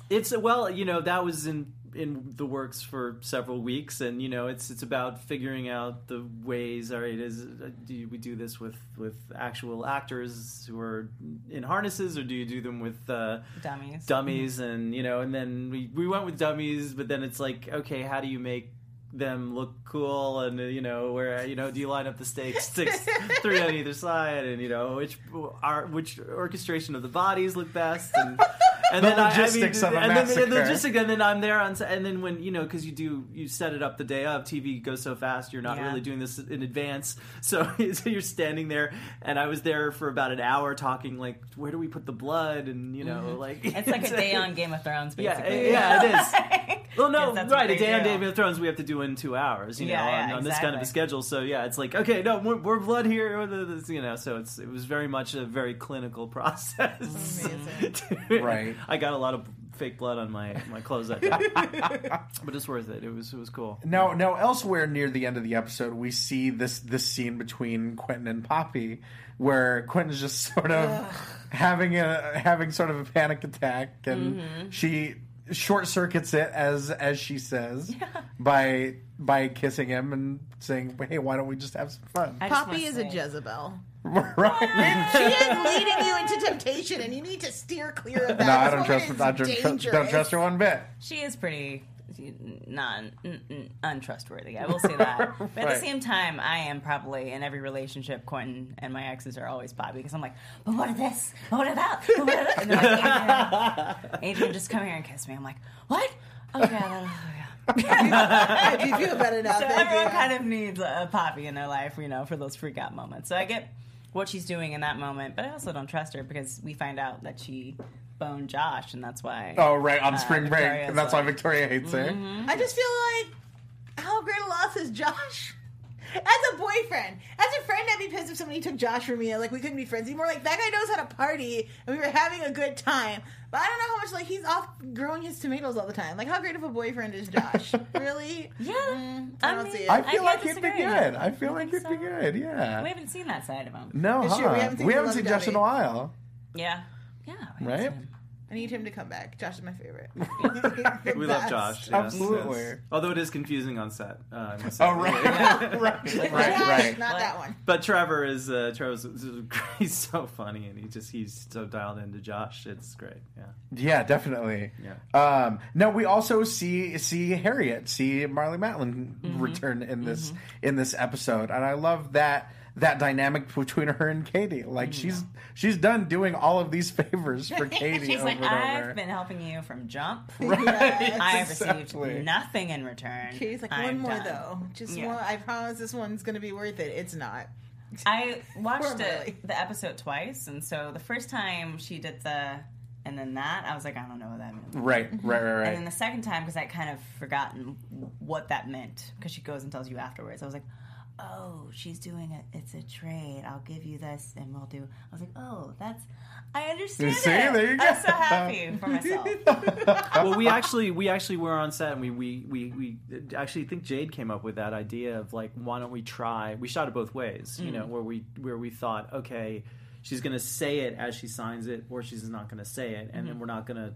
It's well, you know, that was in in the works for several weeks, and you know, it's it's about figuring out the ways. All right, is uh, do we do this with with actual actors who are in harnesses, or do you do them with uh, dummies. dummies? And you know, and then we we went with dummies, but then it's like, okay, how do you make them look cool and you know where you know do you line up the stakes six three on either side and you know which are which orchestration of the bodies look best and and The then I- I mean, logistics of a and then the massacre. logistic and then I'm there on set and then when you know because you do you set it up the day of TV goes so fast you're not Yeah. really doing this in advance so, so you're standing there and I was there for about an hour talking like where do we put the blood and you know like Mm-hmm. It's like a day on Game of Thrones, yeah basically. yeah it is well, no, right. A they day on do. Game of Thrones we have to do in two hours, you know, Yeah, yeah, on, on this kind of a schedule. So yeah, it's like okay, no, we're blood here, or the- this, you know. So it's it was very much a very clinical process. Amazing. Right. I got a lot of fake blood on my my clothes that day, but it's worth it. It was it was cool. Now, now, elsewhere near the end of the episode, we see this this scene between Quentin and Poppy, where Quentin's just sort of having a having sort of a panic attack, and Mm-hmm. she short circuits it as as she says by by kissing him and saying, "Hey, why don't we just have some fun?" I Poppy wanna is a Jezebel. right? She is leading you into temptation, and you need to steer clear of that. no, I don't trust. is I don't, don't trust her one bit. She is pretty non n- n- untrustworthy. I will say that. But at the same time, I am probably in every relationship. Quentin and my exes are always Bobby because I'm like, but what of this? But what about? But what that? And they're like, Adrian, Adrian, just come here and kiss me. I'm like, what? Oh, okay, that- oh, yeah. Do you feel better now? So everyone you. kind of needs a poppy in their life, you know, for those freak out moments. So I get what she's doing in that moment, but I also don't trust her because we find out that she boned Josh, and that's why. Oh, right on Uh, spring break, Victoria's and that's why Victoria hates her. I just feel like how great a loss is Josh. as a boyfriend, as a friend, I'd be pissed if somebody took Josh from me. Like we couldn't be friends anymore. Like that guy knows how to party, and we were having a good time. But I don't know how much like he's off growing his tomatoes all the time. Like how great of a boyfriend is Josh? really? Yeah, Mm, I don't see it. I I feel can't like he'd be good. I feel You like think he'd be good. Yeah. We haven't seen that side of him. no, huh? true, we haven't seen we haven't seen Josh in a while. Yeah, yeah, we haven't Right? Seen him. I need him to come back. Josh is my favorite. We love Josh. yes, Absolutely. yes. Although it is confusing on set. Uh, Oh, say. right. right, right, right. Not that one. But Trevor is uh, Trevor's he's so funny and he just he's so dialed into Josh. It's great. Yeah. Yeah, definitely. Yeah. Um, no, we also see see Harriet, see Marlee Matlin Mm-hmm. return in this in this episode, and I love that that dynamic between her and Kady. Like she's she's done doing all of these favors for Kady She's over like, and I've over. been helping you from jump. Yes. I've exactly. received nothing in return. Kady's like, I'm one more done." though. Just Yeah. one. I promise this one's going to be worth it. It's not. I watched Poor Marlee. it, the episode twice, and so the first time she did the and then that, I was like, I don't know what that means. right, right, right, right. And then the second time, because I kind of forgotten what that meant, because she goes and tells you afterwards. I was like, oh, she's doing it. It's a trade. I'll give you this, and we'll do. I was like, oh, that's. I understand See, it. there you go. I'm so happy for myself. well, we actually we actually were on set and we, we we we actually think Jade came up with that idea of like why don't we try? We shot it both ways, you know, mm. where we where we thought okay, she's going to say it as she signs it, or she's not going to say it, and then mm-hmm. we're not going to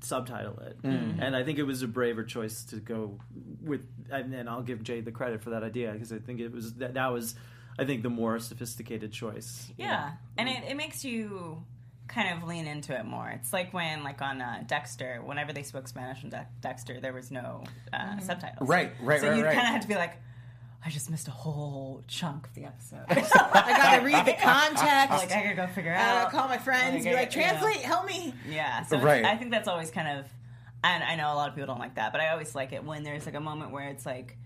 subtitle it. And I think it was a braver choice to go with, and then I'll give Jay the credit for that idea because I think it was that that was. I think the more sophisticated choice. you Yeah, and it, it makes you kind of lean into it more. It's like when, like on uh, Dexter, whenever they spoke Spanish on De- Dexter, there was no uh, subtitles. Right, right, So right, you right. kind of had to be like, I just missed a whole chunk of the episode. I got to read the context. like I gotta go figure I out. gotta call my friends. Like, be I- like, yeah. translate. Help me. Yeah, so Right. I think that's always kind of, and I know a lot of people don't like that, but I always like it when there's like a moment where it's like,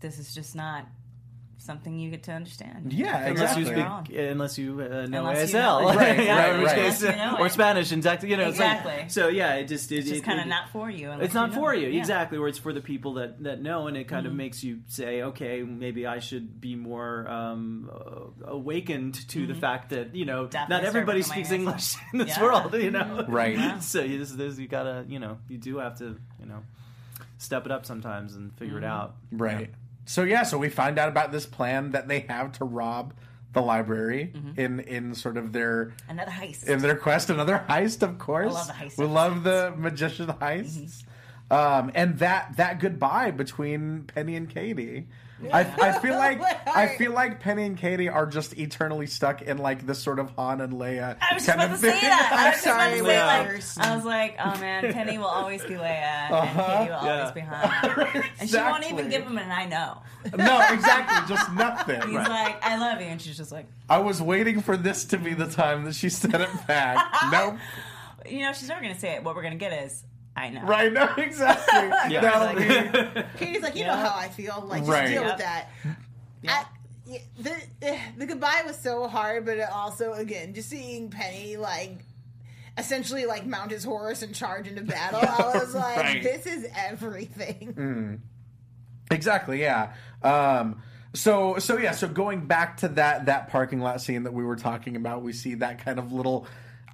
this is just not something you get to understand. Yeah, Unless exactly. you speak, unless you uh, know Unless ASL. Right, You know, right, in which right. case, you know or. Spanish and tech, you know, it's like- Exactly. so yeah, it just it, It's just it- kind of it- not for you. It's not you know for you Yeah. exactly, Where it's for the people that that know, and it kind of makes you say, okay, maybe I should be more um, uh, awakened to the fact that you know Definitely not everybody speaks English in this Yeah. world, you know, Right. So you, this, this, you gotta, you know, you do have to, you know, step it up sometimes and figure it out, Right. So yeah, so we find out about this plan that they have to rob the library Mm-hmm. in in sort of their Another heist. in their quest. Another heist, of course. love the heist We love the magician heists. Um, and that that goodbye between Penny and Kady. I, I feel like I feel like Penny and Kady are just eternally stuck in like this sort of Han and Leia I was just kind about to of say thing. that. I I'm was just about sorry, to say like. I was like, oh man, Penny will always be Leia, and Uh-huh. Kady will always be Han, and she won't even give him an I know. no, exactly, just nothing. He's like, I love you, and she's just like, I was waiting for this to be the time that she said it back. nope. you know, she's never gonna say it. What we're gonna get is, I know. Right, no, exactly. That'll be- Kady's like, you Yeah. know how I feel. Like, just Right. deal Yep. with that. I, the eh, the goodbye was so hard, but it also again just seeing Penny like essentially like mount his horse and charge into battle. I was like, Right. this is everything. Exactly, yeah. Um, so so yeah, so going back to that that parking lot scene that we were talking about, we see that kind of little.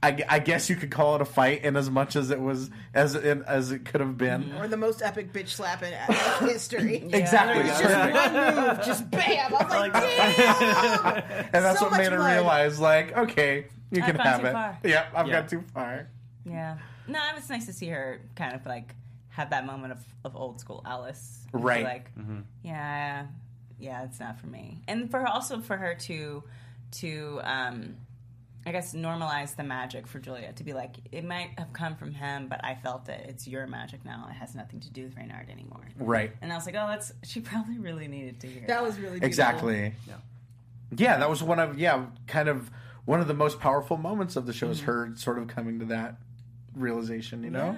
I, I guess you could call it a fight, in as much as it was as in, as it could have been. Or the most epic bitch slap in history. Exactly, It's perfect. just one move, just bam. I was like, damn. and that's so what much made her realize, like, okay, you I've can have it. far. Yep, I've Yeah. got too far. Yeah. No, it was nice to see her kind of like have that moment of, of old school Alice. And be Right. Like, yeah, yeah, it's not for me. And for her, also for her to, to, um, I guess normalize the magic for Julia to be like, it might have come from him, but I felt it. It's your magic now. It has nothing to do with Reynard anymore. Right. And I was like, oh, that's she probably really needed to hear. That was really beautiful. Exactly. Yeah. Yeah, that was one of yeah, kind of one of the most powerful moments of the show Mm-hmm. is her sort of coming to that realization, you know?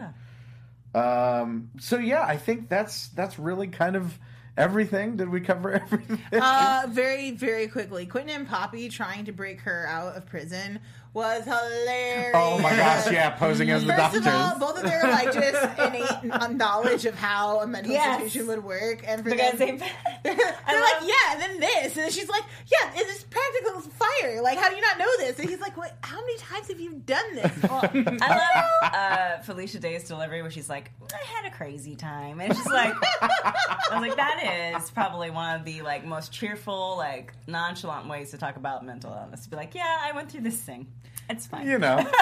Yeah. Um, so yeah, I think that's that's really kind of everything? Did we cover everything? Uh, very, very quickly. Quentin and Poppy trying to break her out of prison was hilarious. oh my gosh, yeah, posing as the First doctors. of all, both of their like just innate knowledge of how a mental Yes. institution would work, and for Because them, they, they're I like, yeah, and then this, and then she's like, yeah, it's just practical fire. Like, how do you not know this? And he's like, what? How many times have you done this? Well, I love uh, Felicia Day's delivery where she's like, "I had a crazy time," and she's like, "I was like, that is probably one of the like most cheerful, like nonchalant ways to talk about mental illness. To be like, yeah, I went through this thing. It's fine." you know.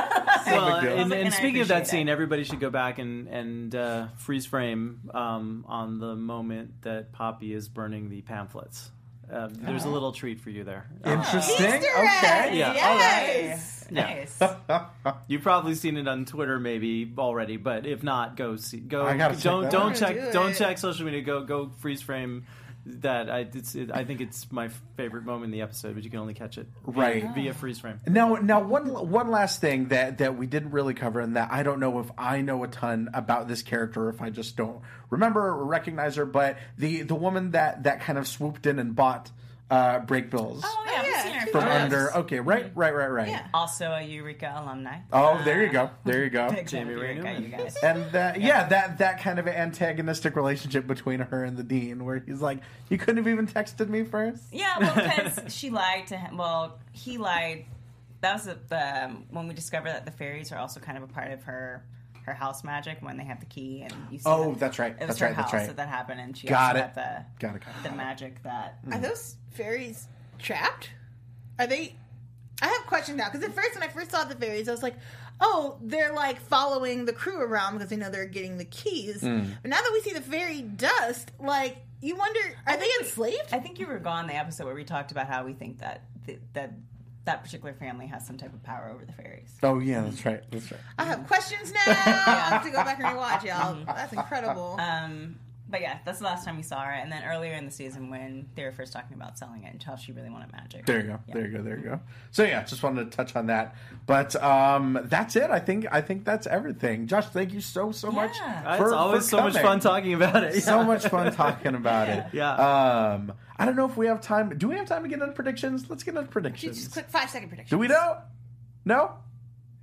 Well, and, and and speaking of that appreciate scene, it. everybody should go back and and uh, freeze frame um, on the moment that Poppy is burning the pamphlets. Uh, there's a little treat for you there. Interesting. Easter okay. Yeah. Yes. Nice. You've probably seen it on Twitter, maybe already, but if not, go see. Go. I don't that don't check. Do don't check social media. Go go freeze frame. That I it's, it, I think it's my favorite moment in the episode, but you can only catch it via, Right. via freeze frame. Now, now one one last thing that that we didn't really cover, and that I don't know if I know a ton about this character, or if I just don't remember or recognize her. But the the woman that that kind of swooped in and bought uh, Brakebills Oh yeah, we've seen her from photos. under. Okay, right, right, right, right. Yeah. Also a Eureka alumni. Oh, there you go, there you go. Big fan Jamie of Eureka, Newman. you guys. And that, yeah, that that kind of antagonistic relationship between her and the dean, where he's like, "You couldn't have even texted me first. Yeah, well, because she lied to him. Well, he lied. That was the um, when we discovered that the fairies are also kind of a part of her her house magic when they have the key and you see Oh, that- that's right. It was That's her right. That's house right. that that happened, and she Got it. the Got it. Got it. the magic that. Are those fairies trapped? Are they? I have questions now because at first, when I first saw the fairies, I was like, "Oh, they're like following the crew around because they know they're getting the keys." Hmm. But now that we see the fairy dust, like you wonder, are they enslaved? I think you were gone the episode where we talked about how we think that that that particular family has some type of power over the fairies. Oh yeah, that's right. That's right. I have questions now. I have to go back and rewatch y'all. That's incredible. Um, but yeah, that's the last time we saw her. And then earlier in the season when they were first talking about selling it and how she really wanted magic. There you go. Yeah. There you go. There you go. So yeah, just wanted to touch on that. But um that's it. I think I think that's everything. Josh, thank you so so much. For- it's always for so much fun talking about it. So much fun talking about it. Yeah. Um I don't know if we have time. Do we have time to get into predictions? Let's get into predictions. Just predictions. quick five second prediction. Do we know? No?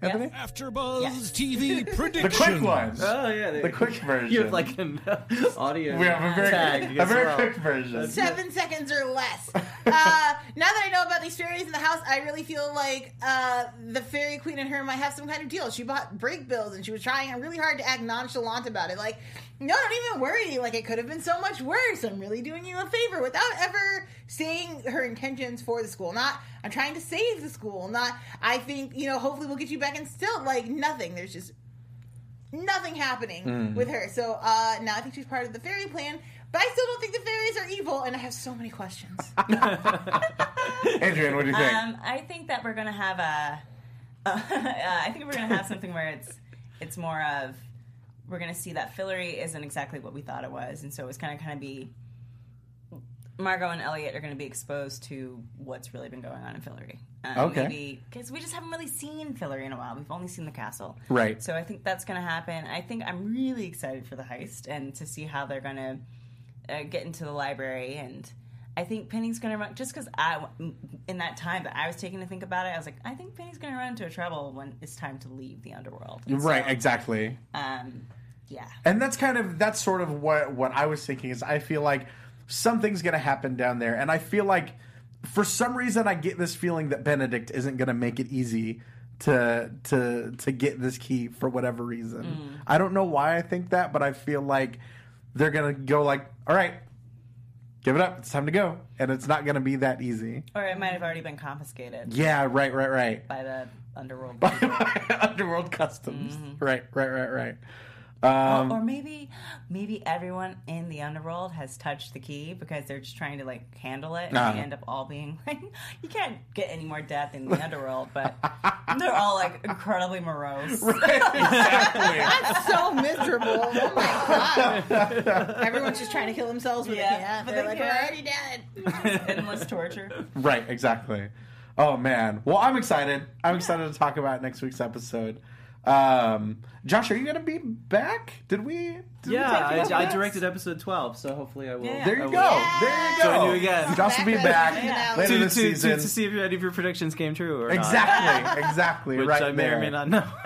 Yes. Anthony? AfterBuzz Yes. TV The quick ones. Oh yeah, The quick version. You have like an audio. we have a very tag a very well. quick version. Seven seconds or less. Uh, now that I know about these fairies in the house, I really feel like uh, the fairy queen and her might have some kind of deal. She bought Brakebills and she was trying really hard to act nonchalant about it. Like, no, don't even worry. Like, it could have been so much worse. I'm really doing you a favor without ever saying her intentions for the school. Not, I'm trying to save the school. Not, I think, you know, hopefully we'll get you back And still. Like, nothing. There's just nothing happening with her. So uh, now I think she's part of the fairy plan. But I still don't think the fairies are evil, and I have so many questions. Adrian, what do you think? Um, I think that we're gonna have a. Uh, I think we're gonna have something where it's it's more of we're gonna see that Fillory isn't exactly what we thought it was, and so it's gonna kind of be Margo and Eliot are gonna be exposed to what's really been going on in Fillory. Um, Okay. Because we just haven't really seen Fillory in a while. We've only seen the castle. Right. So I think that's going to happen. I think I'm really excited for the heist and to see how they're going to uh, get into the library. And I think Penny's going to run just because I, in that time that I was taking to think about it, I was like, I think Penny's going to run into trouble when it's time to leave the underworld. And right, so, exactly. Um, yeah. And that's kind of that's sort of what what I was thinking is I feel like something's going to happen down there and I feel like for some reason I get this feeling that Benedict isn't going to make it easy to to to get this key for whatever reason. I don't know why I think that, but I feel like they're to go like, "All right, give it up. It's time to go." And it's not to be that easy. Or it might have already been confiscated Yeah, right, right, right. by the underworld. By Underworld customs. Mm-hmm. Right, right, right, right. Or- Um, or maybe maybe everyone in the underworld has touched the key because they're just trying to like handle it and Uh-huh. they end up all being like you can't get any more death in the underworld but they're all like incredibly morose exactly. That's so miserable. Oh my god. Everyone's just trying to kill themselves, but Yeah, they can't. but They're they like, can't. we're already dead. endless torture Right, exactly. Oh man. Well, I'm excited. I'm excited to talk about next week's episode. Um, Josh, are you going to be back? Did we? Did we Yeah, talk I, I directed episode twelve, so hopefully I will. Yeah. There you will- go. There you go. Join you again. Josh will be Back back to later To, this to, to, season. to see if any of your predictions came true or not. exactly, exactly. Which right I may there. or may not know.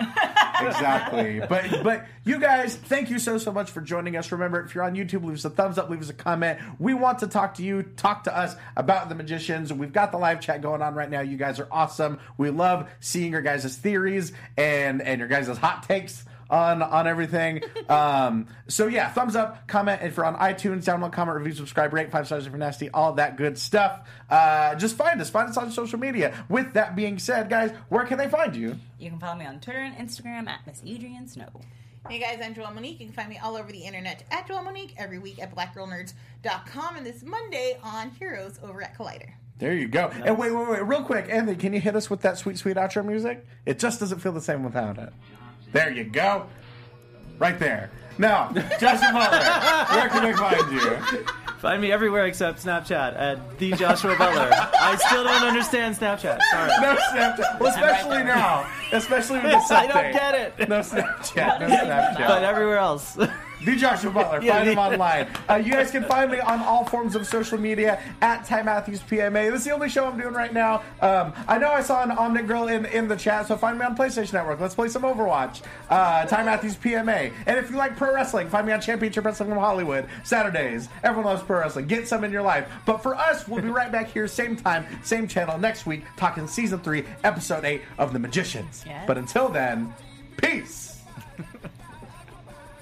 exactly. But but you guys, thank you so so much for joining us. Remember, if you're on YouTube, leave us a thumbs up, leave us a comment. We want to talk to you, talk to us about the magicians. We've got the live chat going on right now. You guys are awesome. We love seeing your guys' theories and and your guys' hot takes on on everything. Um, so yeah, thumbs up, comment if you're on iTunes, download, comment, review, subscribe, rate five stars if you're nasty, all that good stuff. Uh, just find us, find us on social media. With that being said, guys, where can they find you? You can follow me on Twitter and Instagram at Miss Adrian Snow. Hey guys, I'm Joelle Monique. You can find me all over the internet at Joelle Monique every week at blackgirlnerds.com and this Monday on Heroes over at Collider. There you go. And wait, wait, wait, real quick, Anthony, can you hit us with that sweet, sweet outro music? It just doesn't feel the same without it. There you go. Right there. Now, Joshua Butler, where can they find you? Find me everywhere except Snapchat at the Joshua Butler. I still don't understand Snapchat. Sorry. No Snapchat. Well, especially now. Especially with this I don't get it. No Snapchat. No Snapchat. But everywhere else. The Joshua Butler. Yeah, Find him online. Uh, you guys can find me on all forms of social media at Ty Matthews PMA. This is the only show I'm doing right now. Um, I know I saw an Omnic Girl in, in the chat, so find me on PlayStation Network. Let's play some Overwatch. Uh, Ty Matthews PMA. And if you like pro wrestling, find me on Championship Wrestling from Hollywood Saturdays. Everyone loves pro wrestling. Get some in your life. But for us, we'll be right back here, same time, same channel next week, talking season three, episode eight of The Magicians. But until then, peace.